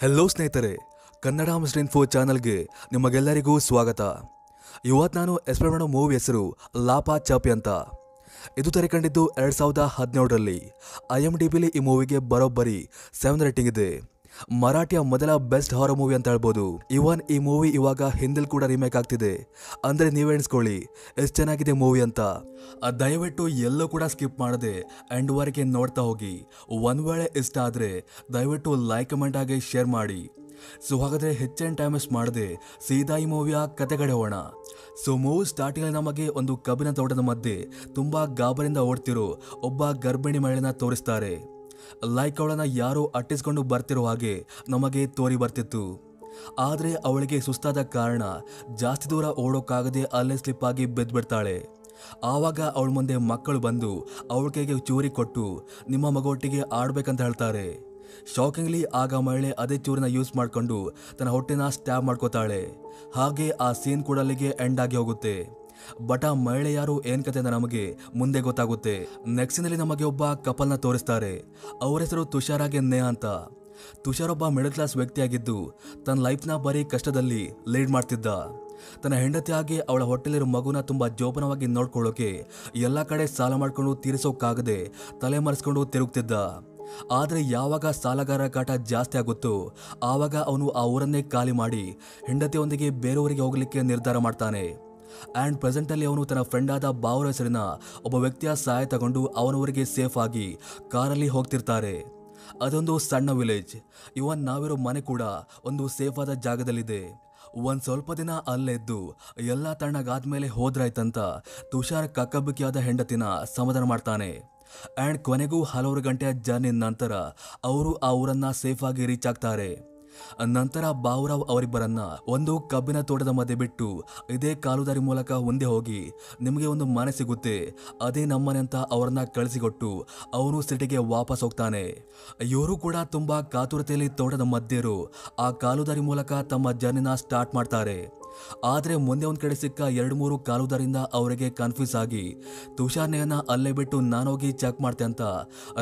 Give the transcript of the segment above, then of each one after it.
Hello ಸ್ನೇಹಿತರೆ, Kannada mister info ಚಾನಲ್ಗೆ ನಿಮಗೆಲ್ಲರಿಗೂ ಸ್ವಾಗತ. ಇವತ್ತು ನಾನು ಎಕ್ಸ್ಪ್ಲೇನ್ ಮಾಡೋ ಮೂವಿ ಹೆಸರು ಲಾಪಾ ಚಾಪಿ ಅಂತ. ಇದು ತೆರೆಕಂಡಿದ್ದು ಎರಡು ಸಾವಿರದ ಹದಿನೇಳರಲ್ಲಿ. ಐ ಎಂ ಡಿ ಬಿಲಿ ಈ ಮೂವಿಗೆ ಬರೋಬ್ಬರಿ ಸೆವೆನ್ ರೇಟಿಂಗ್ ಇದೆ. ಮರಾಠಿಯ ಮೊದಲ ಬೆಸ್ಟ್ ಹಾರರ್ ಮೂವಿ ಅಂತ ಹೇಳ್ಬೋದು. ಇವನ್ ಈ ಮೂವಿ ಇವಾಗ ಹಿಂದಿಲ್ ಕೂಡ ರಿಮೇಕ್ ಆಗ್ತಿದೆ. ಅಂದ್ರೆ ನೀವೇ ಎಣಿಸ್ಕೊಳ್ಳಿ, ಎಷ್ಟು ಚೆನ್ನಾಗಿದೆ ಮೂವಿ ಅಂತ. ದಯವಿಟ್ಟು ಎಲ್ಲೂ ಕೂಡ ಸ್ಕಿಪ್ ಮಾಡದೆ ಎಂಡ್ ವರೆಗೆ ನೋಡ್ತಾ ಹೋಗಿ. ಒನ್ ವೇಳೆ ಇಷ್ಟ ಆದ್ರೆ ದಯವಿಟ್ಟು ಲೈಕ್ ಕಮೆಂಟ್ ಆಗಿ ಶೇರ್ ಮಾಡಿ. ಸೊ ಹಾಗಾದ್ರೆ ಹೆಚ್ಚಿನ ಟೈಮ್ ವೇಸ್ಟ್ ಮಾಡದೆ, ಸೀದಾ ಈ ಮೂವಿಯ ಕತೆ ಕಡೆ ಹೋಗೋಣ. ಸೊ ಮೂವಿ ಸ್ಟಾರ್ಟಿಂಗ್ ನಮಗೆ ಒಂದು ಕಬ್ಬಿನ ತೋಟದ ಮಧ್ಯೆ ತುಂಬಾ ಗಾಬರಿಂದ ಓಡ್ತಿರೋ ಒಬ್ಬ ಗರ್ಭಿಣಿ ಮಹಿಳೆನ ತೋರಿಸ್ತಾರೆ. ಲೈಕ್ ಅವಳನ್ನು ಯಾರೋ ಅಟ್ಟಿಸ್ಕೊಂಡು ಬರ್ತಿರೋ ಹಾಗೆ ನಮಗೆ ತೋರಿ ಬರ್ತಿತ್ತು. ಆದರೆ ಅವಳಿಗೆ ಸುಸ್ತಾದ ಕಾರಣ ಜಾಸ್ತಿ ದೂರ ಓಡೋಕ್ಕಾಗದೆ ಅಲ್ಲೇ ಸ್ಲಿಪ್ ಆಗಿ ಬಿದ್ದ್ಬಿಡ್ತಾಳೆ ಆವಾಗ ಅವಳ ಮುಂದೆ ಮಕ್ಕಳು ಬಂದು ಅವಳ ಕೈಗೆ ಚೂರಿ ಕೊಟ್ಟು ನಿಮ್ಮ ಮಗೊಟ್ಟಿಗೆ ಆಡಬೇಕಂತ ಹೇಳ್ತಾರೆ. ಶಾಕಿಂಗ್ಲಿ ಆಗ ಮಹಿಳೆ ಅದೇ ಚೂರಿನ ಯೂಸ್ ಮಾಡ್ಕೊಂಡು ತನ್ನ ಹೊಟ್ಟೆನ ಸ್ಟ್ಯಾಬ್ ಮಾಡ್ಕೋತಾಳೆ. ಹಾಗೆ ಆ ಸೀನ್ ಕೂಡ ಅಲ್ಲಿಗೆ ಎಂಡ್ ಆಗಿ ಹೋಗುತ್ತೆ. ಬಟ್ ಆ ಮಹಿಳೆ ಯಾರು ಏನ್ ಕತೆ ಅಂತ ನಮಗೆ ಮುಂದೆ ಗೊತ್ತಾಗುತ್ತೆ. ನೆಕ್ಸ್ಟ್ನಲ್ಲಿ ನಮಗೆ ಒಬ್ಬ ಕಪಲ್ನ ತೋರಿಸ್ತಾರೆ. ಅವರ ಹೆಸರು ತುಷಾರಾಗೆ ನೇ ಅಂತ. ತುಷಾರ್ ಒಬ್ಬ ಮಿಡಲ್ ಕ್ಲಾಸ್ ವ್ಯಕ್ತಿಯಾಗಿದ್ದು, ತನ್ನ ಲೈಫ್ನ ಬರೀ ಕಷ್ಟದಲ್ಲಿ ಲೀಡ್ ಮಾಡ್ತಿದ್ದ. ತನ್ನ ಹೆಂಡತಿಯಾಗಿ ಅವಳ ಹೊಟ್ಟೆಲಿರೋ ಮಗುನ ತುಂಬಾ ಜೋಪನವಾಗಿ ನೋಡ್ಕೊಳ್ಳೋಕೆ ಎಲ್ಲ ಕಡೆ ಸಾಲ ಮಾಡ್ಕೊಂಡು ತೀರಿಸೋಕ್ಕಾಗದೆ ತಲೆ ಮರೆಸ್ಕೊಂಡು ತಿರುಗ್ತಿದ್ದ. ಆದ್ರೆ ಯಾವಾಗ ಸಾಲಗಾರ ಕಾಟ ಜಾಸ್ತಿ ಆಗುತ್ತೋ, ಆವಾಗ ಅವನು ಆ ಊರನ್ನೇ ಖಾಲಿ ಮಾಡಿ ಹೆಂಡತಿಯೊಂದಿಗೆ ಬೇರೆಯವರಿಗೆ ಹೋಗಲಿಕ್ಕೆ ನಿರ್ಧಾರ ಮಾಡ್ತಾನೆ. ಆ್ಯಂಡ್ ಪ್ರೆಸೆಂಟಲ್ಲಿ ಅವನು ತನ್ನ ಫ್ರೆಂಡ್ ಆದ ಬಾವರ ಹೆಸರಿನ ಒಬ್ಬ ವ್ಯಕ್ತಿಯ ಸಹಾಯ ತಗೊಂಡು ಅವನವರಿಗೆ ಸೇಫ್ ಆಗಿ ಕಾರಲ್ಲಿ ಹೋಗ್ತಿರ್ತಾರೆ. ಅದೊಂದು ಸಣ್ಣ ವಿಲೇಜ್ ಇವನ್ ನಾವಿರೋ ಮನೆ ಕೂಡ ಒಂದು ಸೇಫ್ ಆದ ಜಾಗದಲ್ಲಿದೆ. ಒಂದು ಸ್ವಲ್ಪ ದಿನ ಅಲ್ಲೆದ್ದು ಎಲ್ಲ ತಣ್ಣಗಾದ್ಮೇಲೆ ಹೋದ್ರಾಯ್ತಂತ ತುಷಾರ್ ಕಕ್ಕಬುಕ್ಕಿಯಾದ ಹೆಂಡತಿನ ಸಮಾಧಾನ ಮಾಡ್ತಾನೆ. ಆ್ಯಂಡ್ ಕೊನೆಗೂ ಹಲವಾರು ಗಂಟೆಯ ಜರ್ನಿ ನಂತರ ಅವರು ಆ ಊರನ್ನು ಸೇಫ್ ಆಗಿ ರೀಚ್ ಆಗ್ತಾರೆ. ನಂತರ ಬಾವುರಾವ್ ಅವರಿಬ್ಬರನ್ನ ಒಂದು ಕಬ್ಬಿನ ತೋಟದ ಮಧ್ಯೆ ಬಿಟ್ಟು ಇದೇ ಕಾಲುದಾರಿ ಮೂಲಕ ಮುಂದೆ ಹೋಗಿ ನಿಮಗೆ ಒಂದು ಮನೆ ಸಿಗುತ್ತೆ. ಅದೇ ನಮ್ಮನೆ ಅಂತ ಅವರನ್ನ ಕಳಿಸಿಕೊಟ್ಟು ಅವನು ಸಿಟಿಗೆ ವಾಪಸ್ ಹೋಗ್ತಾನೆ. ಇವರು ಕೂಡ ತುಂಬಾ ಕಾತುರತೆಯಲ್ಲಿ ತೋಟದ ಮಧ್ಯರು. ಆ ಕಾಲುದಾರಿ ಮೂಲಕ ತಮ್ಮ ಜರ್ನಿನ ಸ್ಟಾರ್ಟ್ ಮಾಡ್ತಾರೆ. ಆದ್ರೆ ಮುಂದೆ ಒಂದು ಕಡೆ ಸಿಕ್ಕ ಎರಡು ಮೂರು ಕಾಲುದಾರಿಂದ ಅವರಿಗೆ ಕನ್ಫ್ಯೂಸ್ ಆಗಿ ತುಷಾರ್ನೆಯನ್ನ ಅಲ್ಲೇ ಬಿಟ್ಟು ನಾನೋಗಿ ಚೆಕ್ ಮಾಡ್ತೆ ಅಂತ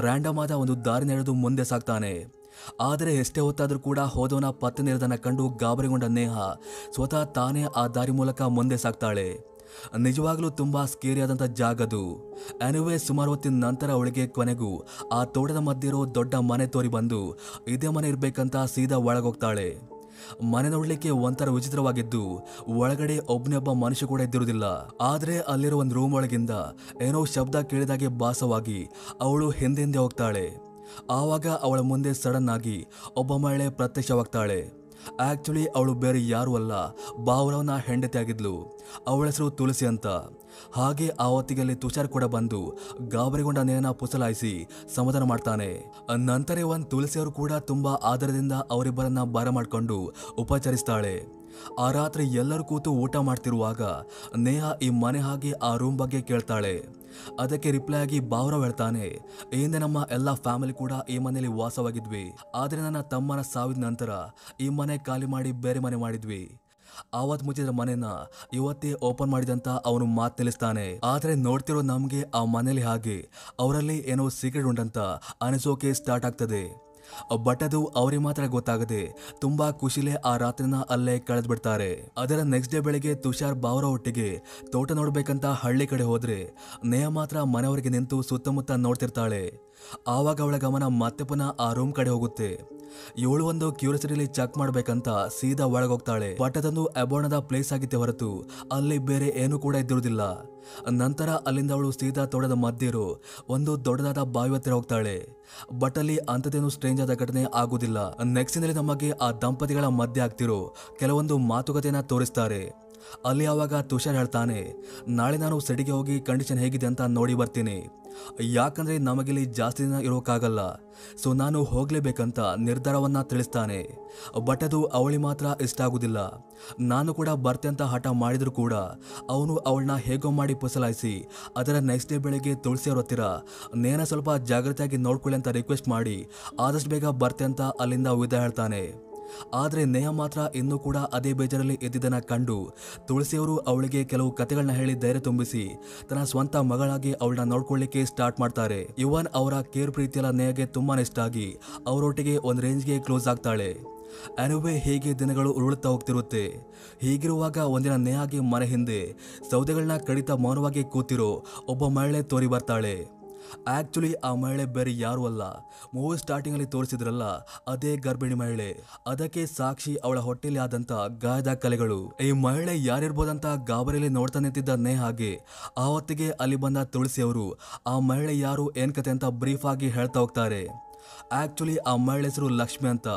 ರ್ಯಾಂಡಮ್ ಆದ ಒಂದು ದಾರಿ ನಡೆದು ಮುಂದೆ ಸಾಗ್ತಾನೆ ಆದರೆ ಎಷ್ಟೇ ಹೊತ್ತಾದರೂ ಕೂಡ ಹೋದವನ ಪತ್ತೆ ನೀರದನ್ನ ಕಂಡು ಗಾಬರಿಗೊಂಡ ನೇಹ ಸ್ವತಃ ತಾನೇ ಆ ದಾರಿ ಮೂಲಕ ಮುಂದೆ ಸಾಗ್ತಾಳೆ. ನಿಜವಾಗಲೂ ತುಂಬಾ ಸ್ಕೇರಿ ಆದಂತ ಜಾಗದು. ಅನಿವೇ ಸುಮಾರು ಹೊತ್ತಿನ ನಂತರ ಅವಳಿಗೆ ಕೊನೆಗೂ ಆ ತೋಟದ ಮಧ್ಯೆ ಇರೋ ದೊಡ್ಡ ಮನೆ ತೋರಿ ಬಂದು ಇದೇ ಮನೆ ಇರಬೇಕಂತ ಸೀದಾ ಒಳಗೋಗ್ತಾಳೆ. ಮನೆ ನೋಡ್ಲಿಕ್ಕೆ ಒಂಥರ ವಿಚಿತ್ರವಾಗಿದ್ದು ಒಳಗಡೆ ಒಬ್ಬನೊಬ್ಬ ಮನುಷ್ಯ ಕೂಡ ಇದ್ದಿರುವುದಿಲ್ಲ. ಆದರೆ ಅಲ್ಲಿರೋ ಒಂದು ರೂಮ್ ಒಳಗಿಂದ ಏನೋ ಶಬ್ದ ಕೇಳಿದಾಗೆ ಭಾಸವಾಗಿ ಅವಳು ಹಿಂದೆ ಹೋಗ್ತಾಳೆ. ಆವಾಗ ಅವಳ ಮುಂದೆ ಸಡನ್ ಆಗಿ ಒಬ್ಬ ಮಹಿಳೆ ಪ್ರತ್ಯಕ್ಷವಾಗ್ತಾಳೆ. ಆಕ್ಚುಲಿ ಅವಳು ಬೇರೆ ಯಾರು ಅಲ್ಲ, ಬಾವುರವನ ಹೆಂಡತಿ ಆಗಿದ್ಲು. ಅವಳ ಹೆಸರು ತುಳಸಿ ಅಂತ. ಹಾಗೆ ಆ ಹೊತ್ತಿಗೆಲ್ಲಿ ತುಷಾರ್ ಕೂಡ ಬಂದು ಗಾಬರಿಗೊಂಡ ನೇನ ಪುಸಲಾಯಿಸಿ ಸಮಾಧಾನ ಮಾಡ್ತಾನೆ. ನಂತರ ಒಂದು ತುಳಸಿಯವರು ಕೂಡ ತುಂಬಾ ಆದರದಿಂದ ಅವರಿಬ್ಬರನ್ನ ಬರ ಮಾಡ್ಕೊಂಡು ಉಪಚರಿಸ್ತಾಳೆ. ಆ ರಾತ್ರಿ ಎಲ್ಲರೂ ಕೂತು ಊಟ ಮಾಡ್ತಿರುವಾಗ ನೇಹಾ ಈ ಮನೆ ಹಾಗೆ ಆ ರೂಮ್ ಬಗ್ಗೆ ಕೇಳ್ತಾಳೆ. ಅದಕ್ಕೆ ರಿಪ್ಲೈ ಆಗಿ ಬಾವ್ರವ್ ಹೇಳ್ತಾನೆ, ಈ ನಮ್ಮ ಎಲ್ಲ ಫ್ಯಾಮಿಲಿ ಕೂಡ ಈ ಮನೆಯಲ್ಲಿ ವಾಸವಾಗಿದ್ವಿ. ಆದರೆ ನನ್ನ ತಮ್ಮನ ಸಾವಿದ ನಂತರ ಈ ಮನೆ ಖಾಲಿ ಮಾಡಿ ಬೇರೆ ಮನೆ ಮಾಡಿದ್ವಿ. ಆವತ್ ಮುಚ್ಚಿದ ಮನೆನ ಇವತ್ತೇ ಓಪನ್ ಮಾಡಿದಂತ ಅವನು ಮಾತು ನಿಲ್ಲಿಸ್ತಾನೆ. ಆದ್ರೆ ನೋಡ್ತಿರೋ ನಮ್ಗೆ ಆ ಮನೇಲಿ ಹಾಗೆ, ಅವರಲ್ಲಿ ಏನೋ ಸೀಕ್ರೆಟ್ ಉಂಟಂತ ಅನಿಸೋಕೆ ಸ್ಟಾರ್ಟ್ ಆಗ್ತದೆ. ಬಟ್ ಅದು ಅವ್ರಿಗೆ ಮಾತ್ರ ಗೊತ್ತಾಗದೆ ತುಂಬಾ ಖುಷಿಲೇ ಆ ರಾತ್ರಿನ ಅಲ್ಲೇ ಕಳೆದ್ಬಿಡ್ತಾರೆ. ಅದರ ನೆಕ್ಸ್ಟ್ ಡೇ ಬೆಳಿಗ್ಗೆ ತುಷಾರ್ ಬಾವರ ಒಟ್ಟಿಗೆ ತೋಟ ನೋಡ್ಬೇಕಂತ ಹಳ್ಳಿ ಕಡೆ ಹೋದ್ರೆ ನೇಹ ಮಾತ್ರ ಮನೆಯವರಿಗೆ ನಿಂತು ಸುತ್ತಮುತ್ತ ನೋಡ್ತಿರ್ತಾಳೆ. ಆವಾಗ ಅವಳ ಗಮನ ಮತ್ತೆ ಪುನಃ ಆ ರೂಮ್ ಕಡೆ ಹೋಗುತ್ತೆ. ಇವಳು ಒಂದು ಕ್ಯೂರಿಯಾಸಿಟಿಲಿ ಚೆಕ್ ಮಾಡ್ಬೇಕಂತ ಸೀದಾ ಒಳಗೋಗ್ತಾಳೆ ಪಟ್ಟದೊಂದು ಅಬೋಣದ ಪ್ಲೇಸ್ ಆಗಿತ್ತೆ ಹೊರತು ಅಲ್ಲಿ ಬೇರೆ ಏನು ಕೂಡ ಇದ್ದಿರುವುದಿಲ್ಲ. ನಂತರ ಅಲ್ಲಿಂದ ಅವಳು ಸೀದಾ ತೋಟದ ಮಧ್ಯರು ಒಂದು ದೊಡ್ಡದಾದ ಬಾವಿ ಹತ್ತಿರ ಹೋಗ್ತಾಳೆ. ಬಟ್ ಅಲ್ಲಿ ಅಂಥದ್ದೇನು ಸ್ಟ್ರೇಂಜ್ ಆದ ಘಟನೆ ಆಗುವುದಿಲ್ಲ. ನೆಕ್ಸ್ಟ್ನಲ್ಲಿ ನಮಗೆ ಆ ದಂಪತಿಗಳ ಮಧ್ಯೆ ಆಗ್ತಿರೋ ಕೆಲವೊಂದು ಮಾತುಕತೆನ ತೋರಿಸ್ತಾರೆ. ಅಲ್ಲಿ ಆವಾಗ ತುಷಾರ್ ಹೇಳ್ತಾನೆ, ನಾಳೆ ನಾನು ಸಿಟಿಗೆ ಹೋಗಿ ಕಂಡೀಷನ್ ಹೇಗಿದೆ ಅಂತ ನೋಡಿ ಬರ್ತೀನಿ. ಯಾಕಂದ್ರೆ ನಮಗಿಲ್ಲಿ ಜಾಸ್ತಿ ದಿನ ಇರೋಕ್ಕಾಗಲ್ಲ. ಸೊ ನಾನು ಹೋಗಲೇಬೇಕಂತ ನಿರ್ಧಾರವನ್ನು ತಿಳಿಸ್ತಾನೆ. ಬಟ್ ಅದು ಅವಳಿ ಮಾತ್ರ ಇಷ್ಟ ಆಗೋದಿಲ್ಲ. ನಾನು ಕೂಡ ಬರ್ತೆ ಅಂತ ಹಠ ಮಾಡಿದರೂ ಕೂಡ ಅವನು ಅವಳನ್ನ ಹೇಗೋ ಮಾಡಿ ಪುಸಲಾಯಿಸಿ, ಅದರ ನೆಕ್ಸ್ಟ್ ಡೇ ಬೆಳಗ್ಗೆ ತುಳಸಿ ಅವ್ರ ಹತ್ತಿರ ನೇನ ಸ್ವಲ್ಪ ಜಾಗ್ರತೆಯಾಗಿ ನೋಡ್ಕೊಳ್ಳಿ ಅಂತ ರಿಕ್ವೆಸ್ಟ್ ಮಾಡಿ, ಆದಷ್ಟು ಬೇಗ ಬರ್ತೆ ಅಂತ ಅಲ್ಲಿಂದ ವಿದ ಹೇಳ್ತಾನೆ. ಆದ್ರೆ ನೇಹ ಮಾತ್ರ ಇನ್ನೂ ಕೂಡ ಅದೇ ಬೇಜಾರಲ್ಲಿ ಎದ್ದಿದ್ದನ ಕಂಡು ತುಳಸಿಯವರು ಅವಳಿಗೆ ಕೆಲವು ಕತೆಗಳನ್ನ ಹೇಳಿ ಧೈರ್ಯ ತುಂಬಿಸಿ ತನ್ನ ಸ್ವಂತ ಮಗಳಾಗಿ ಅವಳನ್ನ ನೋಡ್ಕೊಳ್ಳಿಕ್ಕೆ ಸ್ಟಾರ್ಟ್ ಮಾಡ್ತಾರೆ. ಇವನ್ ಅವರ ಕೇರ್ ಪ್ರೀತಿಯಲ್ಲ ನೇಹಗೆ ತುಂಬಾ ಇಷ್ಟ ಆಗಿ ಅವರೊಟ್ಟಿಗೆ ಒಂದು ರೇಂಜ್ಗೆ ಕ್ಲೋಸ್ ಆಗ್ತಾಳೆ. ಅನುವೆ ಹೀಗೆ ದಿನಗಳು ಉರುಳುತ್ತಾ ಹೋಗ್ತಿರುತ್ತೆ. ಹೀಗಿರುವಾಗ ಒಂದಿನ ನೇಹಾಗೆ ಮನೆ ಹಿಂದೆ ಸೌದೆಗಳನ್ನ ಕಡಿತ ಮೌನವಾಗಿ ಕೂತಿರೋ ಒಬ್ಬ ಮಹಿಳೆ ತೋರಿ ಬರ್ತಾಳೆ. ಆಕ್ಚುಲಿ ಆ ಮಹಿಳೆ ಬೇರೆ ಯಾರು ಅಲ್ಲ. ಮೂವಿ ಸ್ಟಾರ್ಟಿಂಗ್ ಅಲ್ಲಿ ತೋರಿಸಿದ್ರಲ್ಲ, ಅದೇ ಗರ್ಭಿಣಿ ಮಹಿಳೆ. ಅದಕ್ಕೆ ಸಾಕ್ಷಿ ಅವಳ ಹೊಟ್ಟೆಲಿ ಆದಂತ ಗಾಯದ ಕಲೆಗಳು. ಈ ಮಹಿಳೆ ಯಾರಿರ್ಬೋದಂತ ಗಾಬರಿಯಲ್ಲಿ ನೋಡ್ತಾ ನಿಂತಿದ್ದ ನೇಹಾಗೆ ಆ ಹೊತ್ತಿಗೆ ಅಲ್ಲಿ ಬಂದ ತುಳಸಿ ಅವರು ಆ ಮಹಿಳೆ ಯಾರು ಏನ್ ಕತೆ ಅಂತ ಬ್ರೀಫ್ ಆಗಿ ಹೇಳ್ತಾ ಹೋಗ್ತಾರೆ. ಆಕ್ಚುಲಿ ಆ ಮಹಿಳೆ ಹೆಸರು ಲಕ್ಷ್ಮಿ ಅಂತ.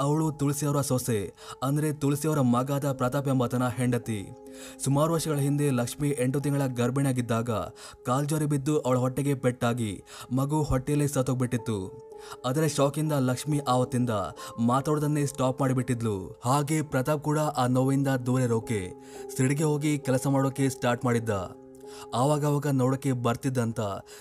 ಅವಳು ತುಳಸಿಯವರ ಸೊಸೆ, ಅಂದರೆ ತುಳಸಿಯವರ ಮಗಾದ ಪ್ರತಾಪ್ ಎಂಬಾತನ ಹೆಂಡತಿ. ಸುಮಾರು ವರ್ಷಗಳ ಹಿಂದೆ ಲಕ್ಷ್ಮಿ ಎಂಟು ತಿಂಗಳ ಗರ್ಭಿಣಿಯಾಗಿದ್ದಾಗ ಕಾಲ್ಜೋರಿ ಬಿದ್ದು ಅವಳ ಹೊಟ್ಟೆಗೆ ಪೆಟ್ಟಾಗಿ ಮಗು ಹೊಟ್ಟೆಯಲ್ಲಿ ಸತ್ತೋಗ್ಬಿಟ್ಟಿತ್ತು. ಅದರ ಶಾಕಿಂದ ಲಕ್ಷ್ಮಿ ಆವತ್ತಿಂದ ಮಾತಾಡೋದನ್ನೇ ಸ್ಟಾಪ್ ಮಾಡಿಬಿಟ್ಟಿದ್ಲು. ಹಾಗೆ ಪ್ರತಾಪ್ ಕೂಡ ಆ ನೋವಿಂದ ದೂರ ಇರೋಕೆ, ಸಿಡಿಗೆ ಹೋಗಿ ಕೆಲಸ ಮಾಡೋಕೆ ಸ್ಟಾರ್ಟ್ ಮಾಡಿದ್ದ. ಆವಾಗವಾಗ ನೋಡಕ್ಕೆ ಬರ್ತಿದ್ದಂತ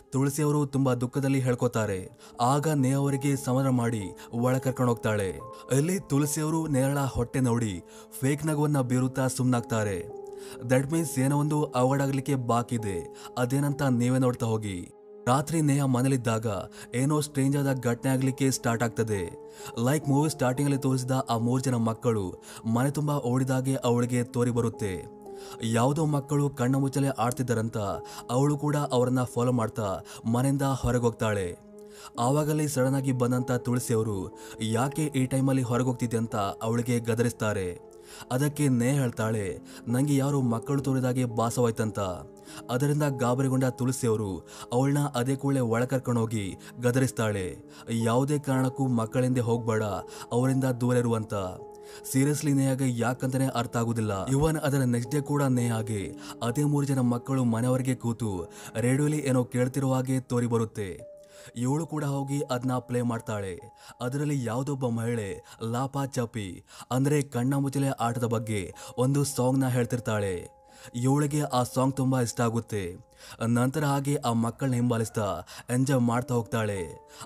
ತುಳಸಿಯವರು ತುಂಬಾ ದುಃಖದಲ್ಲಿ ಹೇಳ್ಕೊತಾರೆ. ಆಗ ನೇ ಅವರಿಗೆ ಸಮರ ಮಾಡಿ ಒಳ ಕರ್ಕೊಂಡು ಹೋಗ್ತಾಳೆ. ಅಲ್ಲಿ ತುಳಸಿಯವರು ನೇರಳ ಹೊಟ್ಟೆ ನೋಡಿ ಫೇಕ್ ನಗುವನ್ನ ಬೀರುತ್ತಾ ಸುಮ್ನಾಗ್ತಾರೆ. ದಟ್ ಮೀನ್ಸ್ ಏನೋ ಒಂದು ಅವಘಡಾಗ್ಲಿಕ್ಕೆ ಬಾಕಿದೆ ಅದೇನಂತ ನೀವೇ ನೋಡ್ತಾ ಹೋಗಿ. ರಾತ್ರಿ ನೇಹ ಮನೇಲಿದ್ದಾಗ ಏನೋ ಸ್ಟ್ರೇಂಜ್ ಆದ ಘಟನೆ ಆಗ್ಲಿಕ್ಕೆ ಸ್ಟಾರ್ಟ್ ಆಗ್ತದೆ. ಲೈಕ್ ಮೂವಿ ಸ್ಟಾರ್ಟಿಂಗ್ ಅಲ್ಲಿ ತೋರಿಸಿದ ಆ ಮೂರು ಜನ ಮಕ್ಕಳು ಮನೆ ತುಂಬಾ ಓಡಿದಾಗೆ ಅವಳಿಗೆ ತೋರಿ ಬರುತ್ತೆ. ಯಾವುದೋ ಮಕ್ಕಳು ಕಣ್ಣ ಮುಚ್ಚಲೆ ಆಡ್ತಿದ್ದಾರಂತ ಅವಳು ಕೂಡ ಅವರನ್ನ ಫಾಲೋ ಮಾಡ್ತಾ ಮನೆಯಿಂದ ಹೊರಗೋಗ್ತಾಳೆ ಆವಾಗಲೇ ಸಡನ್ ಆಗಿ ಬಂದಂತ ತುಳಸಿ ಅವರು, ಯಾಕೆ ಈ ಟೈಮಲ್ಲಿ ಹೊರಗೋಗ್ತಿದ್ದೆ ಅಂತ ಅವಳಿಗೆ ಗದರಿಸ್ತಾರೆ. ಅದಕ್ಕೆ ನೇ ಹೇಳ್ತಾಳೆ, ನಂಗೆ ಯಾರು ಮಕ್ಕಳು ತೋರಿದಾಗೆ ಭಾಸವಾಯ್ತಂತ. ಅದರಿಂದ ಗಾಬರಿಗೊಂಡ ತುಳಸಿ ಅವರು ಅವಳನ್ನ ಅದೇ ಕೂಡಲೇ ಒಳ ಕರ್ಕೊಂಡೋಗಿ ಗದರಿಸ್ತಾಳೆ. ಯಾವುದೇ ಕಾರಣಕ್ಕೂ ಮಕ್ಕಳಿಂದ ಹೋಗ್ಬೇಡ, ಅವರಿಂದ ದೂರ ಇರುವಂತ ಸೀರಿಯಸ್ಲಿ ನೇಹಾಗೆ ಯಾಕಂತಾನೆ ಅರ್ಥ ಆಗುದಿಲ್ಲ. ಇವನ್ ಅದರ ನೆಕ್ಸ್ಟ್ ಡೇ ಕೂಡ ನೇಹಾಗೆ ಅದೇ ಮೂರು ಜನ ಮಕ್ಕಳು ಮನೆಯವರಿಗೆ ಕೂತು ರೇಡಿಯೋಲಿ ಏನೋ ಕೇಳ್ತಿರುವ ಹಾಗೆ ತೋರಿ ಬರುತ್ತೆ. ಇವಳು ಕೂಡ ಹೋಗಿ ಅದನ್ನ ಪ್ಲೇ ಮಾಡ್ತಾಳೆ. ಅದರಲ್ಲಿ ಯಾವುದೊಬ್ಬ ಮಹಿಳೆ ಲಾಪಾ ಚಪಿ ಅಂದ್ರೆ ಕಣ್ಣ ಮುಚ್ಚಲೆ ಆಟದ ಬಗ್ಗೆ ಒಂದು ಸಾಂಗ್ನ ಹೇಳ್ತಿರ್ತಾಳೆ. ಇವಳಿಗೆ ಆ ಸಾಂಗ್ ತುಂಬ ಇಷ್ಟ ಆಗುತ್ತೆ. ನಂತರ ಹಾಗೆ ಆ ಮಕ್ಕಳನ್ನ ಹಿಂಬಾಲಿಸ್ತಾ ಎಂಜಾಯ್ ಮಾಡ್ತಾ ಹೋಗ್ತಾಳೆ.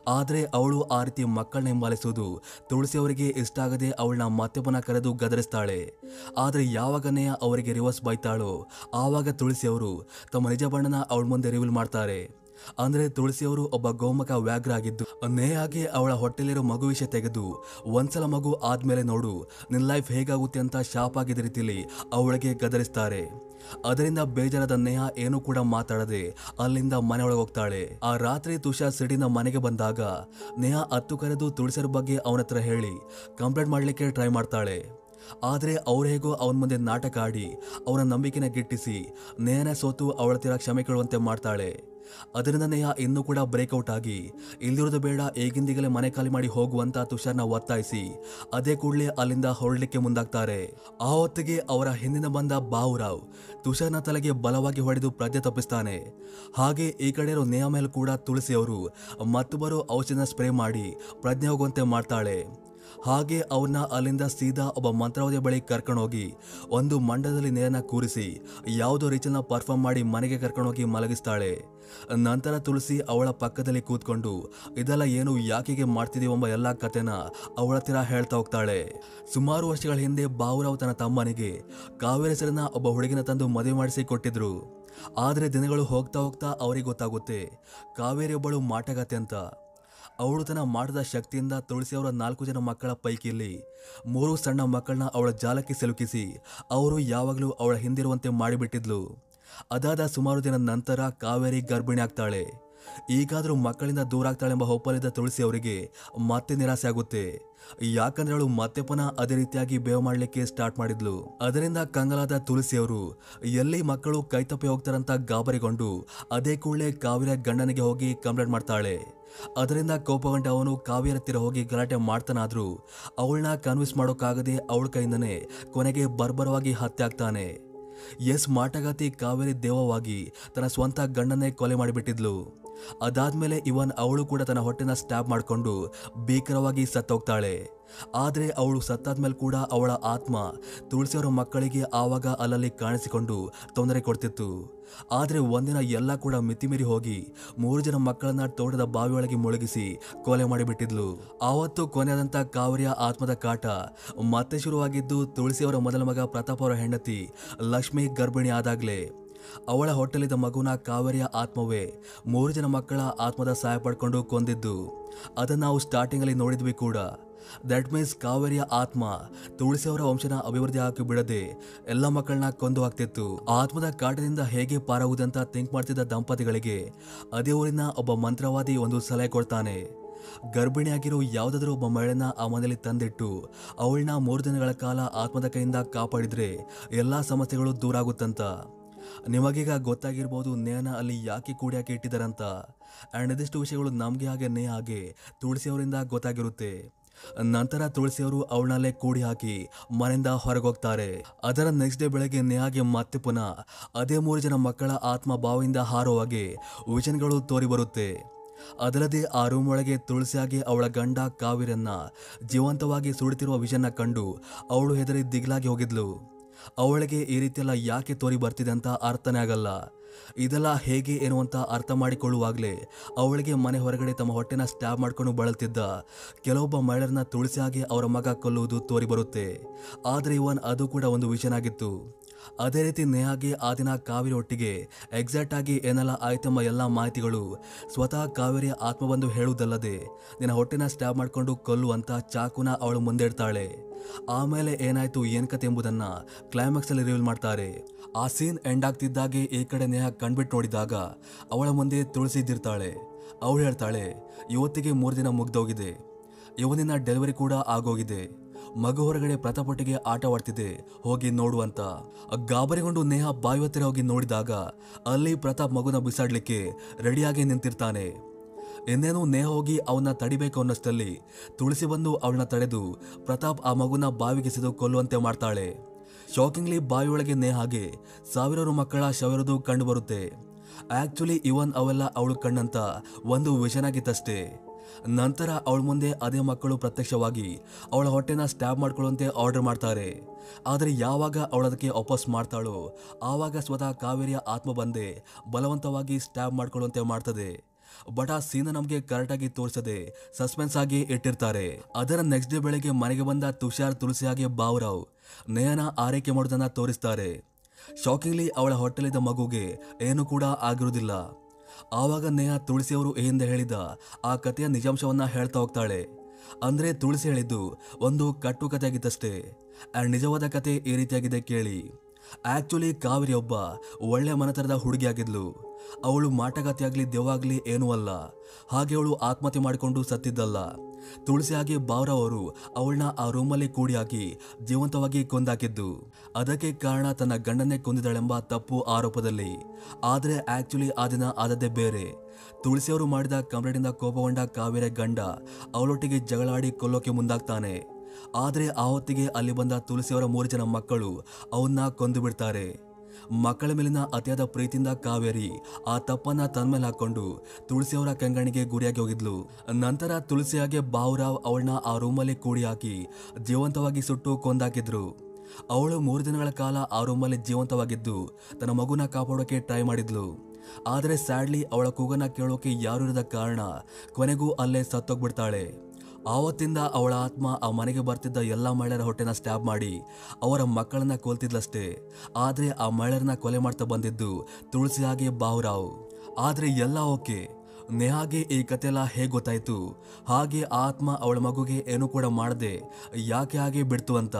ಆದರೆ ಅವಳು ಆ ರೀತಿ ಮಕ್ಕಳನ್ನ ಹಿಂಬಾಲಿಸೋದು ತುಳಸಿ ಅವರಿಗೆ ಇಷ್ಟ ಆಗದೆ ಅವಳನ್ನ ಮತ್ತೊಬ್ಬನ ಕರೆದು ಗದರಿಸ್ತಾಳೆ. ಆದರೆ ಯಾವಾಗನೇ ಅವರಿಗೆ ರಿವರ್ಸ್ ಬೈತಾಳೋ, ಆವಾಗ ತುಳಸಿ ಅವರು ತಮ್ಮ ನಿಜ ಬಣ್ಣನ ಅವಳ ಮುಂದೆ ರಿವೀಲ್ ಮಾಡ್ತಾರೆ. ಅಂದ್ರೆ ತುಳಸಿಯವರು ಒಬ್ಬ ಗೋಮಕ ವ್ಯಾಘ್ರ ಆಗಿದ್ದು ನೇಹಾಗೆ ಅವಳ ಹೊಟ್ಟೆಲಿರೋ ಮಗು ವಿಷಯ ತೆಗೆದು ಒಂದ್ಸಲ ಮಗು ಆದ್ಮೇಲೆ ನೋಡು, ನಿನ್ ಲೈಫ್ ಹೇಗಾಗುತ್ತೆ ಅಂತ ಶಾಪ್ ಆಗಿದ ರೀತಿಲಿ ಅವಳಿಗೆ ಗದರಿಸ್ತಾರೆ. ಅದರಿಂದ ಬೇಜಾರಾದ ನೇಹ ಏನೂ ಕೂಡ ಮಾತಾಡದೆ ಅಲ್ಲಿಂದ ಮನೆ ಹೋಗ್ತಾಳೆ. ಆ ರಾತ್ರಿ ತುಷಾರ್ ಸಿಡಿನ ಮನೆಗೆ ಬಂದಾಗ ನೇಹ ಹತ್ತು ಕರೆದು ತುಳಸಿಯರ ಬಗ್ಗೆ ಅವನತ್ರ ಹೇಳಿ, ಕಂಪ್ಲೇಂಟ್ ಮಾಡ್ಲಿಕ್ಕೆ ಟ್ರೈ ಮಾಡ್ತಾಳೆ. ಆದ್ರೆ ಅವ್ರು ಹೇಗೋ ಅವನ ಮುಂದೆ ನಾಟಕ ಆಡಿ ಅವನ ನಂಬಿಕೆನ ಗಿಟ್ಟಿಸಿ ನೇಹನ ಸೋತು ಅವಳ ತೀರ ಕ್ಷಮೆ ಕೇಳುವಂತೆ ಮಾಡ್ತಾಳೆ. ಅದರಿಂದ ನೇಹ ಇನ್ನೂ ಕೂಡ ಬ್ರೇಕ್ಔಟ್ ಆಗಿ ಇಲ್ಲಿರೋದು ಬೇಡ, ಈಗಿಂದೀಗಲೇ ಮನೆ ಖಾಲಿ ಮಾಡಿ ಹೋಗುವಂತ ತುಷಾರ್ನ ಒತ್ತಾಯಿಸಿ ಅದೇ ಕೂಡಲೇ ಅಲ್ಲಿಂದ ಹೊರಡಲಿಕ್ಕೆ ಮುಂದಾಗ್ತಾರೆ. ಆ ಹೊತ್ತಿಗೆ ಅವರ ಹಿಂದಿನ ಬಂದ ಬಾವುರಾವ್ ತುಷಾರ್ನ ತಲೆಗೆ ಬಲವಾಗಿ ಹೊಡೆದು ಪ್ರಜ್ಞೆ ತಪ್ಪಿಸ್ತಾನೆ. ಹಾಗೆ ಈ ಕಡೆ ಇರೋ ನೇಹ ಮೇಲೆ ಕೂಡ ತುಳಸಿ ಅವರು ಮತ್ತೊಬ್ಬರು ಔಷಧಿನ ಸ್ಪ್ರೇ ಮಾಡಿ ಪ್ರಜ್ಞೆ ಹೋಗುವಂತೆ ಮಾಡ್ತಾಳೆ. ಹಾಗೆ ಅವನ್ನ ಅಲ್ಲಿಂದ ಸೀದಾ ಒಬ್ಬ ಮಂತ್ರವಾದಿಯ ಬಳಿ ಕರ್ಕೊಂಡೋಗಿ ಒಂದು ಮಂಡದಲ್ಲಿ ನೇರನ ಕೂರಿಸಿ ಯಾವುದೋ ರೀತಿಯನ್ನ ಪರ್ಫಾರ್ಮ್ ಮಾಡಿ ಮನೆಗೆ ಕರ್ಕೊಂಡೋಗಿ ಮಲಗಿಸ್ತಾಳೆ. ನಂತರ ತುಳಸಿ ಅವಳ ಪಕ್ಕದಲ್ಲಿ ಕೂತ್ಕೊಂಡು, ಇದೆಲ್ಲ ಏನು ಯಾಕೆಗೆ ಎಂಬ ಎಲ್ಲಾ ಕಥೆನ ಅವಳ ತೀರ ಹೇಳ್ತಾ ಹೋಗ್ತಾಳೆ. ಸುಮಾರು ವರ್ಷಗಳ ಹಿಂದೆ ಬಾವುರಾವ್ ತನ್ನ ತಮ್ಮನಿಗೆ ಕಾವೇರಿ ಹೆಸರಿನ ಒಬ್ಬ ಹುಡುಗಿನ ತಂದು ಮದುವೆ ಮಾಡಿಸಿ ಕೊಟ್ಟಿದ್ರು. ಆದರೆ ದಿನಗಳು ಹೋಗ್ತಾ ಹೋಗ್ತಾ ಅವರಿಗೆ ಗೊತ್ತಾಗುತ್ತೆ, ಕಾವೇರಿ ಒಬ್ಬಳು ಮಾಟಗತೆ ಅಂತ. ಅವಳು ತನ್ನ ಮಾಡಿದ ಶಕ್ತಿಯಿಂದ ತುಳಸಿ ಅವರ ನಾಲ್ಕು ಜನ ಮಕ್ಕಳ ಪೈಕಿಯಲ್ಲಿ ಮೂರು ಸಣ್ಣ ಮಕ್ಕಳನ್ನ ಅವಳ ಜಾಲಕ್ಕೆ ಸಿಲುಕಿಸಿ ಅವರು ಯಾವಾಗಲೂ ಅವಳ ಹಿಂದಿರುವಂತೆ ಮಾಡಿಬಿಟ್ಟಿದ್ಲು. ಅದಾದ ಸುಮಾರು ದಿನ ನಂತರ ಕಾವೇರಿ ಗರ್ಭಿಣಿ ಆಗ್ತಾಳೆ. ಈಗಾದರೂ ಮಕ್ಕಳಿಂದ ದೂರ ಆಗ್ತಾಳೆಂಬ ಹೊಪ್ಪಲಿದ್ದ ತುಳಸಿ ಅವರಿಗೆ ಮತ್ತೆ ನಿರಾಸೆ ಆಗುತ್ತೆ. ಯಾಕಂದ್ರೆ ಅವಳು ಮತ್ತೆ ಅದೇ ರೀತಿಯಾಗಿ ಬೇವ್ ಮಾಡಲಿಕ್ಕೆ ಸ್ಟಾರ್ಟ್ ಮಾಡಿದ್ಲು. ಅದರಿಂದ ಕಂಗಲಾದ ತುಳಸಿ ಅವರು ಎಲ್ಲಿ ಮಕ್ಕಳು ಕೈತಪ್ಪಿ ಹೋಗ್ತಾರಂತ ಗಾಬರಿಗೊಂಡು ಅದೇ ಕೂಡಲೇ ಕಾವೇರಿ ಗಂಡನಿಗೆ ಹೋಗಿ ಕಂಪ್ಲೇಂಟ್ ಮಾಡ್ತಾಳೆ. ಅದರಿಂದ ಕೋಪಗೊಂಡ ಅವನು ಕಾವ್ಯರತ್ತಿರ ಹೋಗಿ ಗಲಾಟೆ ಮಾಡ್ತಾನಾದ್ರೂ ಅವಳನ್ನ ಕನ್ವಿನ್ಸ್ ಮಾಡೋಕ್ಕಾಗದೆ ಅವಳ ಕೈಯಿಂದನೇ ಕೊನೆಗೆ ಬರ್ಬರವಾಗಿ ಹತ್ಯೆ ಆಗ್ತಾನೆ. ಎಸ್ ಮಾಟಗಾತಿ ಕಾವೇರಿ ದೇವವಾಗಿ ತನ್ನ ಸ್ವಂತ ಗಂಡನ್ನೇ ಕೊಲೆ ಮಾಡಿಬಿಟ್ಟಿದ್ಲು. ಅದಾದ್ಮೇಲೆ ಇವನ್ ಅವಳು ಕೂಡ ತನ್ನ ಹೊಟ್ಟೆನ ಸ್ಟ್ಯಾಬ್ ಮಾಡಿಕೊಂಡು ಭೀಕರವಾಗಿ ಸತ್ತೋಗ್ತಾಳೆ. ಆದರೆ ಅವಳು ಸತ್ತಾದ್ಮೇಲೆ ಕೂಡ ಅವಳ ಆತ್ಮ ತುಳಸಿಯವರ ಮಕ್ಕಳಿಗೆ ಆವಾಗ ಅಲ್ಲಲ್ಲಿ ಕಾಣಿಸಿಕೊಂಡು ತೊಂದರೆ ಕೊಡ್ತಿತ್ತು. ಆದರೆ ಒಂದಿನ ಎಲ್ಲ ಕೂಡ ಮಿತಿಮೀರಿ ಹೋಗಿ ಮೂರು ಜನ ಮಕ್ಕಳನ್ನ ತೋಟದ ಬಾವಿಯೊಳಗೆ ಮುಳುಗಿಸಿ ಕೊಲೆ ಮಾಡಿಬಿಟ್ಟಿದ್ಲು. ಆವತ್ತು ಕೊನೆಯಾದಂಥ ಕಾವರಿಯ ಆತ್ಮದ ಕಾಟ ಮತ್ತೆ ಶುರುವಾಗಿದ್ದು ತುಳಸಿಯವರ ಮೊದಲ ಮಗ ಪ್ರತಾಪ್ ಅವರ ಹೆಂಡತಿ ಲಕ್ಷ್ಮಿ ಗರ್ಭಿಣಿ ಆದಾಗ್ಲೇ. ಅವಳ ಹೊಟ್ಟೆಲಿದ್ದ ಮಗುನ ಕಾವೇರಿಯ ಆತ್ಮವೇ ಮೂರು ಜನ ಮಕ್ಕಳ ಆತ್ಮದ ಸಹಾಯ ಪಡ್ಕೊಂಡು ಕೊಂದಿದ್ದು. ಅದನ್ನು ನಾವು ಸ್ಟಾರ್ಟಿಂಗಲ್ಲಿ ನೋಡಿದ್ವಿ ಕೂಡ. ದಟ್ ಮೀನ್ಸ್ ಕಾವೇರಿಯ ಆತ್ಮ ತುಳಸಿ ಅವರ ವಂಶನ ಅಭಿವೃದ್ಧಿ ಹಾಕಿ ಬಿಡದೆ ಎಲ್ಲ ಮಕ್ಕಳನ್ನ ಕೊಂದು ಹಾಕ್ತಿತ್ತು. ಆತ್ಮದ ಕಾಟದಿಂದ ಹೇಗೆ ಪಾರಾಗುವುದಂತ ಥಿಂಕ್ ಮಾಡ್ತಿದ್ದ ದಂಪತಿಗಳಿಗೆ ಅದೇ ಊರಿನ ಒಬ್ಬ ಮಂತ್ರವಾದಿ ಒಂದು ಸಲಹೆ ಕೊಡ್ತಾನೆ. ಗರ್ಭಿಣಿಯಾಗಿರೋ ಯಾವುದಾದ್ರೂ ಒಬ್ಬ ಮಹಿಳೆನ ಆ ಮನೆಯಲ್ಲಿ ತಂದಿಟ್ಟು ಅವಳನ್ನ ಮೂರು ದಿನಗಳ ಕಾಲ ಆತ್ಮದ ಕೈಯಿಂದ ಕಾಪಾಡಿದ್ರೆ ಎಲ್ಲಾ ಸಮಸ್ಯೆಗಳು ದೂರ ಆಗುತ್ತಂತ. ನಿಮಗೀಗ ಗೊತ್ತಾಗಿರ್ಬೋದು ನೇನ ಅಲ್ಲಿ ಯಾಕೆ ಕೂಡ್ಯಾಕೆ ಇಟ್ಟಿದ್ದಾರಂತ ಆ್ಯಂಡ್ ಇದಿಷ್ಟು ವಿಷಯಗಳು ನಮಗೆ ಹಾಗೆ ನೇ ಹಾಗೆ ತುಳಸಿಯವರಿಂದ ಗೊತ್ತಾಗಿರುತ್ತೆ. ನಂತರ ತುಳಸಿಯವರು ಅವಳನ್ನಲ್ಲೇ ಕೂಡಿ ಹಾಕಿ ಮನೆಯಿಂದ ಹೊರಗೋಗ್ತಾರೆ. ಅದರ ನೆಕ್ಸ್ಟ್ ಡೇ ಬೆಳಗ್ಗೆ ನೇಹಾಗೆ ಮತ್ತೆ ಪುನಃ ಅದೇ ಮೂರು ಜನ ಮಕ್ಕಳ ಆತ್ಮ ಬಾವಿಯಿಂದ ಹಾರುವಾಗೆ ವಿಷನ್ಗಳು ತೋರಿ ಬರುತ್ತೆ. ಅದಲ್ಲದೆ ಆ ರೂಮ್ ಒಳಗೆ ತುಳಸಿಯಾಗಿ ಅವಳ ಗಂಡ ಕಾವಿರನ್ನ ಜೀವಂತವಾಗಿ ಸುಡುತ್ತಿರುವ ವಿಷನ್ನ ಕಂಡು ಅವಳು ಹೆದರಿ ದಿಗ್ಲಾಗಿ ಹೋಗಿದ್ಲು. ಅವಳಿಗೆ ಈ ರೀತಿಯೆಲ್ಲ ಯಾಕೆ ತೋರಿ ಬರ್ತಿದೆ ಅಂತ ಅರ್ಥನೇ ಆಗಲ್ಲ. ಇದೆಲ್ಲ ಹೇಗೆ ಏನು ಅಂತ ಅರ್ಥ ಮಾಡಿಕೊಳ್ಳುವಾಗಲೇ ಅವಳಿಗೆ ಮನೆ ಹೊರಗಡೆ ತಮ್ಮ ಹೊಟ್ಟೆನ ಸ್ಟ್ಯಾಬ್ ಮಾಡ್ಕೊಂಡು ಬಳಲ್ತಿದ್ದ ಕೆಲವೊಬ್ಬ ಮಹಿಳೆಯರನ್ನ ತುಳಸಿಯಾಗಿ ಅವರ ಮಗ ಕೊಲ್ಲುವುದು ತೋರಿ ಬರುತ್ತೆ. ಆದರೆ ಇವನ್ ಅದು ಕೂಡ ಒಂದು ವಿಷಯನಾಗಿತ್ತು ಅದೇ ರೀತಿ ನೇಹಾಗೆ ಆ ದಿನ ಕಾವೇರಿ ಒಟ್ಟಿಗೆ ಎಕ್ಸಾಕ್ಟ್ ಆಗಿ ಏನೆಲ್ಲ ಆಯ್ತೆಂಬ ಎಲ್ಲ ಮಾಹಿತಿಗಳು ಸ್ವತಃ ಕಾವೇರಿಯ ಆತ್ಮ ಬಂದು ಹೇಳುವುದಲ್ಲದೆ ನಿನ್ನ ಹೊಟ್ಟೆನ ಸ್ಟ್ಯಾಬ್ ಮಾಡ್ಕೊಂಡು ಕೊಲ್ಲು ಅಂತ ಚಾಕುನ ಅವಳು ಮುಂದೆ ಇಡ್ತಾಳೆ. ಆಮೇಲೆ ಏನಾಯ್ತು, ಏನ್ ಕತೆ ಎಂಬುದನ್ನ ಕ್ಲೈಮ್ಯಾಕ್ಸ್ ಅಲ್ಲಿ ರಿವೀಲ್ ಮಾಡ್ತಾರೆ. ಆ ಸೀನ್ ಎಂಡ್ ಆಗ್ತಿದ್ದಾಗೆ ಈ ಕಡೆ ನೇಹ ಕಣ್ಬಿಟ್ಟು ನೋಡಿದಾಗ ಅವಳ ಮುಂದೆ ತುಳಸಿದ್ದಿರ್ತಾಳೆ ಅವಳು ಹೇಳ್ತಾಳೆ, ಇವತ್ತಿಗೆ ಮೂರು ದಿನ ಮುಗ್ದೋಗಿದೆ. ಇವನಿನ ಡೆಲಿವರಿ ಕೂಡ ಆಗೋಗಿದೆ. ಮಗು ಹೊರಗಡೆ ಪ್ರತಾಪೊಟ್ಟಿಗೆ ಆಟವಾಡ್ತಿದೆ ಹೋಗಿ ನೋಡುವಂತ ಗಾಬರಿಗೊಂಡು ನೇಹ ಬಾಯಿ ಹತ್ತಿರ ಹೋಗಿ ನೋಡಿದಾಗ ಅಲ್ಲಿ ಪ್ರತಾಪ್ ಮಗುನ ಬಿಸಾಡ್ಲಿಕ್ಕೆ ರೆಡಿಯಾಗಿ ನಿಂತಿರ್ತಾನೆ. ಇನ್ನೇನು ನೇ ಹೋಗಿ ಅವನ್ನ ತಡಿಬೇಕು ಅನ್ನಷ್ಟಲ್ಲಿ ತುಳಸಿ ಬಂದು ಅವಳನ್ನ ತಡೆದು ಪ್ರತಾಪ್ ಆ ಮಗುನ ಬಾವಿಗೆ ಸಿದು ಕೊಲ್ಲುವಂತೆ ಮಾಡ್ತಾಳೆ. ಶಾಕಿಂಗ್ಲಿ ಬಾವಿಯೊಳಗೆ ನೇಹಾಗೆ ಸಾವಿರಾರು ಮಕ್ಕಳ ಶವರದು ಕಂಡು ಬರುತ್ತೆ ಆಕ್ಚುಲಿ ಇವನ್ ಅವೆಲ್ಲ ಅವಳು ಕಣ್ಣಂತ ಒಂದು ವಿಷನಾಗಿತ್ತಷ್ಟೇ ನಂತರ ಅವಳ ಮುಂದೆ ಅದೇ ಮಕ್ಕಳು ಪ್ರತ್ಯಕ್ಷವಾಗಿ ಅವಳ ಹೊಟ್ಟೆನ ಸ್ಟ್ಯಾಬ್ ಮಾಡ್ಕೊಳ್ಳುವಂತೆ ಆರ್ಡರ್ ಮಾಡ್ತಾರೆ. ಆದರೆ ಯಾವಾಗ ಅವಳದಕ್ಕೆ ವಾಪಸ್ ಮಾಡ್ತಾಳೋ, ಆವಾಗ ಸ್ವತಃ ಕಾವೇರಿಯ ಆತ್ಮ ಬಂದೇ ಬಲವಂತವಾಗಿ ಸ್ಟ್ಯಾಬ್ ಮಾಡ್ಕೊಳ್ಳುವಂತೆ ಮಾಡ್ತದೆ. ಬಟ್ ಆ ಸೀನ್ ನಮಗೆ ಕರೆಕ್ಟಾಗಿ ತೋರಿಸದೆ ಸಸ್ಪೆನ್ಸ್ ಆಗಿ ಇಟ್ಟಿರ್ತಾರೆ. ಅದರ ನೆಕ್ಸ್ಟ್ ಡೇ ಬೆಳಗ್ಗೆ ಮನೆಗೆ ಬಂದ ತುಷಾರ್ ತುಳಸಿಯಾಗೆ ಬಾವುರಾವ್, ನಯನ ಆರೈಕೆ ಮಾಡೋದನ್ನ ತೋರಿಸ್ತಾರೆ. ಶಾಕಿಂಗ್ಲಿ ಅವಳ ಹೊಟ್ಟೆಲಿದ್ದ ಮಗುಗೆ ಏನು ಕೂಡ ಆಗಿರುವುದಿಲ್ಲ. ಆವಾಗ ನೇಹ ತುಳಸಿಯವರು ಏನಿಂದ ಹೇಳಿದ ಆ ಕಥೆಯ ನಿಜಾಂಶವನ್ನ ಹೇಳ್ತಾ ಹೋಗ್ತಾಳೆ. ಅಂದ್ರೆ ತುಳಸಿ ಹೇಳಿದ್ದು ಒಂದು ಕಟ್ಟು ಕಥೆಯಾಗಿತ್ತಷ್ಟೇ ಆ್ಯಂಡ್ ನಿಜವಾದ ಕತೆ ಈ ರೀತಿಯಾಗಿದೆ ಕೇಳಿ. ಆಕ್ಚುಲಿ ಕಾವೇರಿ ಒಬ್ಬ ಒಳ್ಳೆ ಮನತರದ ಹುಡುಗಿಯಾಗಿದ್ಲು ಅವಳು ಮಾಟಗಾತಿಯಾಗ್ಲಿ ದೆವ್ವಾಗ್ಲಿ ಏನೂ ಅಲ್ಲ. ಹಾಗೆ ಅವಳು ಆತ್ಮಹತ್ಯೆ ಮಾಡಿಕೊಂಡು ಸತ್ತಿದ್ದಲ್ಲ. ತುಳಸಿಯಾಗಿ ಬಾವ್ರ ಅವರು ಅವಳನ್ನ ಆ ರೂಮಲ್ಲಿ ಕೂಡಿ ಹಾಕಿ ಜೀವಂತವಾಗಿ ಕೊಂದಾಕಿದ್ದು. ಅದಕ್ಕೆ ಕಾರಣ ತನ್ನ ಗಂಡನ್ನೇ ಕೊಂದಿದ್ದಾಳೆಂಬ ತಪ್ಪು ಆರೋಪದಲ್ಲಿ. ಆದರೆ ಆಕ್ಚುಲಿ ಆ ದಿನ ಆದದ್ದೇ ಬೇರೆ. ತುಳಸಿಯವರು ಮಾಡಿದ ಕಂಪ್ಲೇಂಟಿಂದ ಕೋಪಗೊಂಡ ಕಾವೇರಿ ಗಂಡ ಅವಳೊಟ್ಟಿಗೆ ಜಗಳಾಡಿ ಕೊಲ್ಲೋಕೆ ಮುಂದಾಗ್ತಾನೆ. ಆದರೆ ಆ ಹೊತ್ತಿಗೆ ಅಲ್ಲಿ ಬಂದ ತುಳಸಿಯವರ ಮೂರು ಜನ ಮಕ್ಕಳು ಅವನ್ನ ಕೊಂದು ಬಿಡ್ತಾರೆ. ಮಕ್ಕಳ ಮೇಲಿನ ಅತಿಯಾದ ಪ್ರೀತಿಯಿಂದ ಕಾವೇರಿ ಆ ತಪ್ಪನ್ನ ತನ್ಮೇಲೆ ಹಾಕೊಂಡು ತುಳಸಿಯವರ ಕೆಂಗಣಿಗೆ ಗುರಿಯಾಗಿ ಹೋಗಿದ್ಲು. ನಂತರ ತುಳಸಿಯಾಗೆ ಬಾವುರಾವ್ ಅವಳನ್ನ ಆ ರೂಮಲ್ಲಿ ಕೂಡಿ ಹಾಕಿ ಜೀವಂತವಾಗಿ ಸುಟ್ಟು ಕೊಂದಾಕಿದ್ರು. ಅವಳು ಮೂರು ದಿನಗಳ ಕಾಲ ಆ ರೂಮಲ್ಲಿ ಜೀವಂತವಾಗಿದ್ದು ತನ್ನ ಮಗುನ ಕಾಪಾಡೋಕೆ ಟ್ರೈ ಮಾಡಿದ್ಲು. ಆದರೆ ಸ್ಯಾಡ್ಲಿ ಅವಳ ಕೂಗನ್ನ ಕೇಳೋಕೆ ಯಾರು ಇರದ ಕಾರಣ ಕೊನೆಗೂ ಅಲ್ಲೇ ಸತ್ತೋಗ್ಬಿಡ್ತಾಳೆ. ಆವತ್ತಿಂದ ಅವಳ ಆತ್ಮ ಆ ಮನೆಗೆ ಬರ್ತಿದ್ದ ಎಲ್ಲ ಮಹಿಳೆಯರ ಹೊಟ್ಟೆನ ಸ್ಟ್ಯಾಬ್ ಮಾಡಿ ಅವರ ಮಕ್ಕಳನ್ನ ಕೊಲ್ತಿದ್ಲಷ್ಟೇ. ಆದರೆ ಆ ಮಹಿಳೆಯರನ್ನ ಕೊಲೆ ಮಾಡ್ತಾ ಬಂದಿದ್ದು ತುಳಸಿಯಾಗಿ ಬಾಹುರಾವ್. ಆದರೆ ಎಲ್ಲ ಓಕೆ. ನೆಹಾಗೆ ಈ ಕತೆಲ್ಲ ಹೇಗೆ ಗೊತ್ತಾಯ್ತು? ಹಾಗೆ ಆತ್ಮ ಅವಳ ಮಗುಗೆ ಏನು ಕೂಡ ಮಾಡದೆ ಯಾಕೆ ಹಾಗೆ ಬಿಡ್ತು ಅಂತ.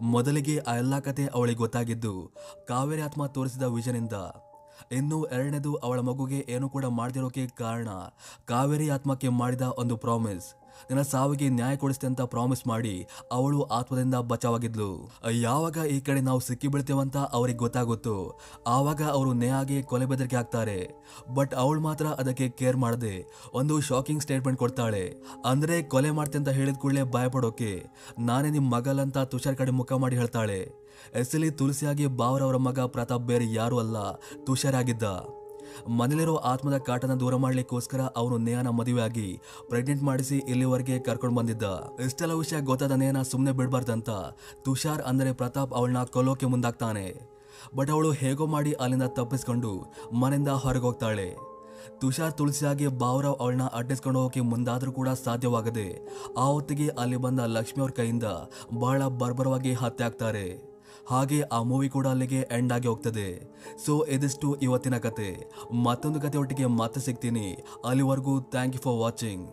ಮೊದಲಿಗೆ ಆ ಎಲ್ಲ ಕತೆ ಅವಳಿಗೆ ಗೊತ್ತಾಗಿದ್ದು ಕಾವೇರಿ ಆತ್ಮ ತೋರಿಸಿದ ವಿಷನಿಂದ. ಇನ್ನು ಎರಡನೇದು ಅವಳ ಮಗುಗೆ ಏನು ಕೂಡ ಮಾಡದಿರೋಕೆ ಕಾರಣ ಕಾವೇರಿ ಆತ್ಮಕ್ಕೆ ಮಾಡಿದ ಒಂದು ಪ್ರಾಮಿಸ್. ನಿನ್ನ ಸಾವಿಗೆ ನ್ಯಾಯ ಕೊಡಿಸ್ತೆ ಅಂತ ಪ್ರಾಮಿಸ್ ಮಾಡಿ ಅವಳು ಆತ್ಮದಿಂದ ಬಚಾವಾಗಿದ್ಲು. ಯಾವಾಗ ಈ ಕಡೆ ನಾವು ಸಿಕ್ಕಿ ಬೀಳ್ತೇವಂತ ಅವ್ರಿಗೆ ಗೊತ್ತಾಗುತ್ತೋ. ಆವಾಗ ಅವರು ನೇಹಾಗೆ ಕೊಲೆ ಬೆದರಿಕೆ ಹಾಕ್ತಾರೆ. ಬಟ್ ಅವಳು ಮಾತ್ರ ಅದಕ್ಕೆ ಕೇರ್ ಮಾಡದೆ ಒಂದು ಶಾಕಿಂಗ್ ಸ್ಟೇಟ್ಮೆಂಟ್ ಕೊಡ್ತಾಳೆ. ಅಂದ್ರೆ ಕೊಲೆ ಮಾಡ್ತೆ ಅಂತ ಹೇಳಿದ ಕೂಡಲೇ ಭಯ ಪಡೋಕೆ ನಾನೇ ನಿಮ್ ಮಗಲಂತ ತುಷಾರ್ ಕಡೆ ಮುಖ ಮಾಡಿ ಹೇಳ್ತಾಳೆ. ಎಸ್ಲಿ ತುಳಸಿಯಾಗಿ ಬಾವರವರ ಮಗ ಪ್ರತಾಪ್ ಬೇರೆ ಯಾರು ಅಲ್ಲ ತುಷಾರ್ ಆಗಿದ್ದ ಮನೇಲಿರೋ ಆತ್ಮದ ಕಾಟನ ದೂರ ಮಾಡ್ಲಿಕ್ಕೋಸ್ಕರ ಅವನು ನೇಹನ ಮದುವೆಯಾಗಿ ಪ್ರೆಗ್ನೆಂಟ್ ಮಾಡಿಸಿ ಇಲ್ಲಿವರೆಗೆ ಕರ್ಕೊಂಡು ಬಂದಿದ್ದ. ಇಷ್ಟೆಲ್ಲ ವಿಷಯ ಗೊತ್ತಾದ ನೇಹನ ಸುಮ್ಮನೆ ಬಿಡಬಾರ್ದಂತ ತುಷಾರ್ ಅಂದರೆ ಪ್ರತಾಪ್ ಅವಳನ್ನ ಕೊಲ್ಲೋಕೆ ಮುಂದಾಗ್ತಾನೆ. ಬಟ್ ಅವಳು ಹೇಗೋ ಮಾಡಿ ಅಲ್ಲಿಂದ ತಪ್ಪಿಸ್ಕೊಂಡು ಮನೆಯಿಂದ ಹೊರಗೆ ಹೋಗ್ತಾಳೆ ತುಷಾರ್ ತುಳಸಿಯಾಗಿ ಬಾವರಾವ್ ಅವಳನ್ನ ಅಡ್ಡಿಸ್ಕೊಂಡು ಹೋಗಕ್ಕೆ ಮುಂದಾದರೂ ಕೂಡ ಸಾಧ್ಯವಾಗದೆ ಆ ಹೊತ್ತಿಗೆ ಅಲ್ಲಿ ಬಂದ ಲಕ್ಷ್ಮಿ ಅವ್ರ ಕೈಯಿಂದ ಬಹಳ ಬರ್ಬರವಾಗಿ ಹತ್ಯೆ ಆಗ್ತಾರೆ. ಹಾಗೆ ಆ ಮೂವಿ ಕೂಡ ಅಲ್ಲಿಗೆ ಎಂಡ್ ಆಗಿ ಹೋಗ್ತದೆ. ಸೊ ಇದಿಷ್ಟು ಇವತ್ತಿನ ಕತೆ. ಮತ್ತೊಂದು ಕತೆ ಒಟ್ಟಿಗೆ ಮತ್ತೆ ಸಿಗ್ತೀನಿ. ಅಲ್ಲಿವರೆಗೂ ಥ್ಯಾಂಕ್ ಯು ಫಾರ್ ವಾಚಿಂಗ್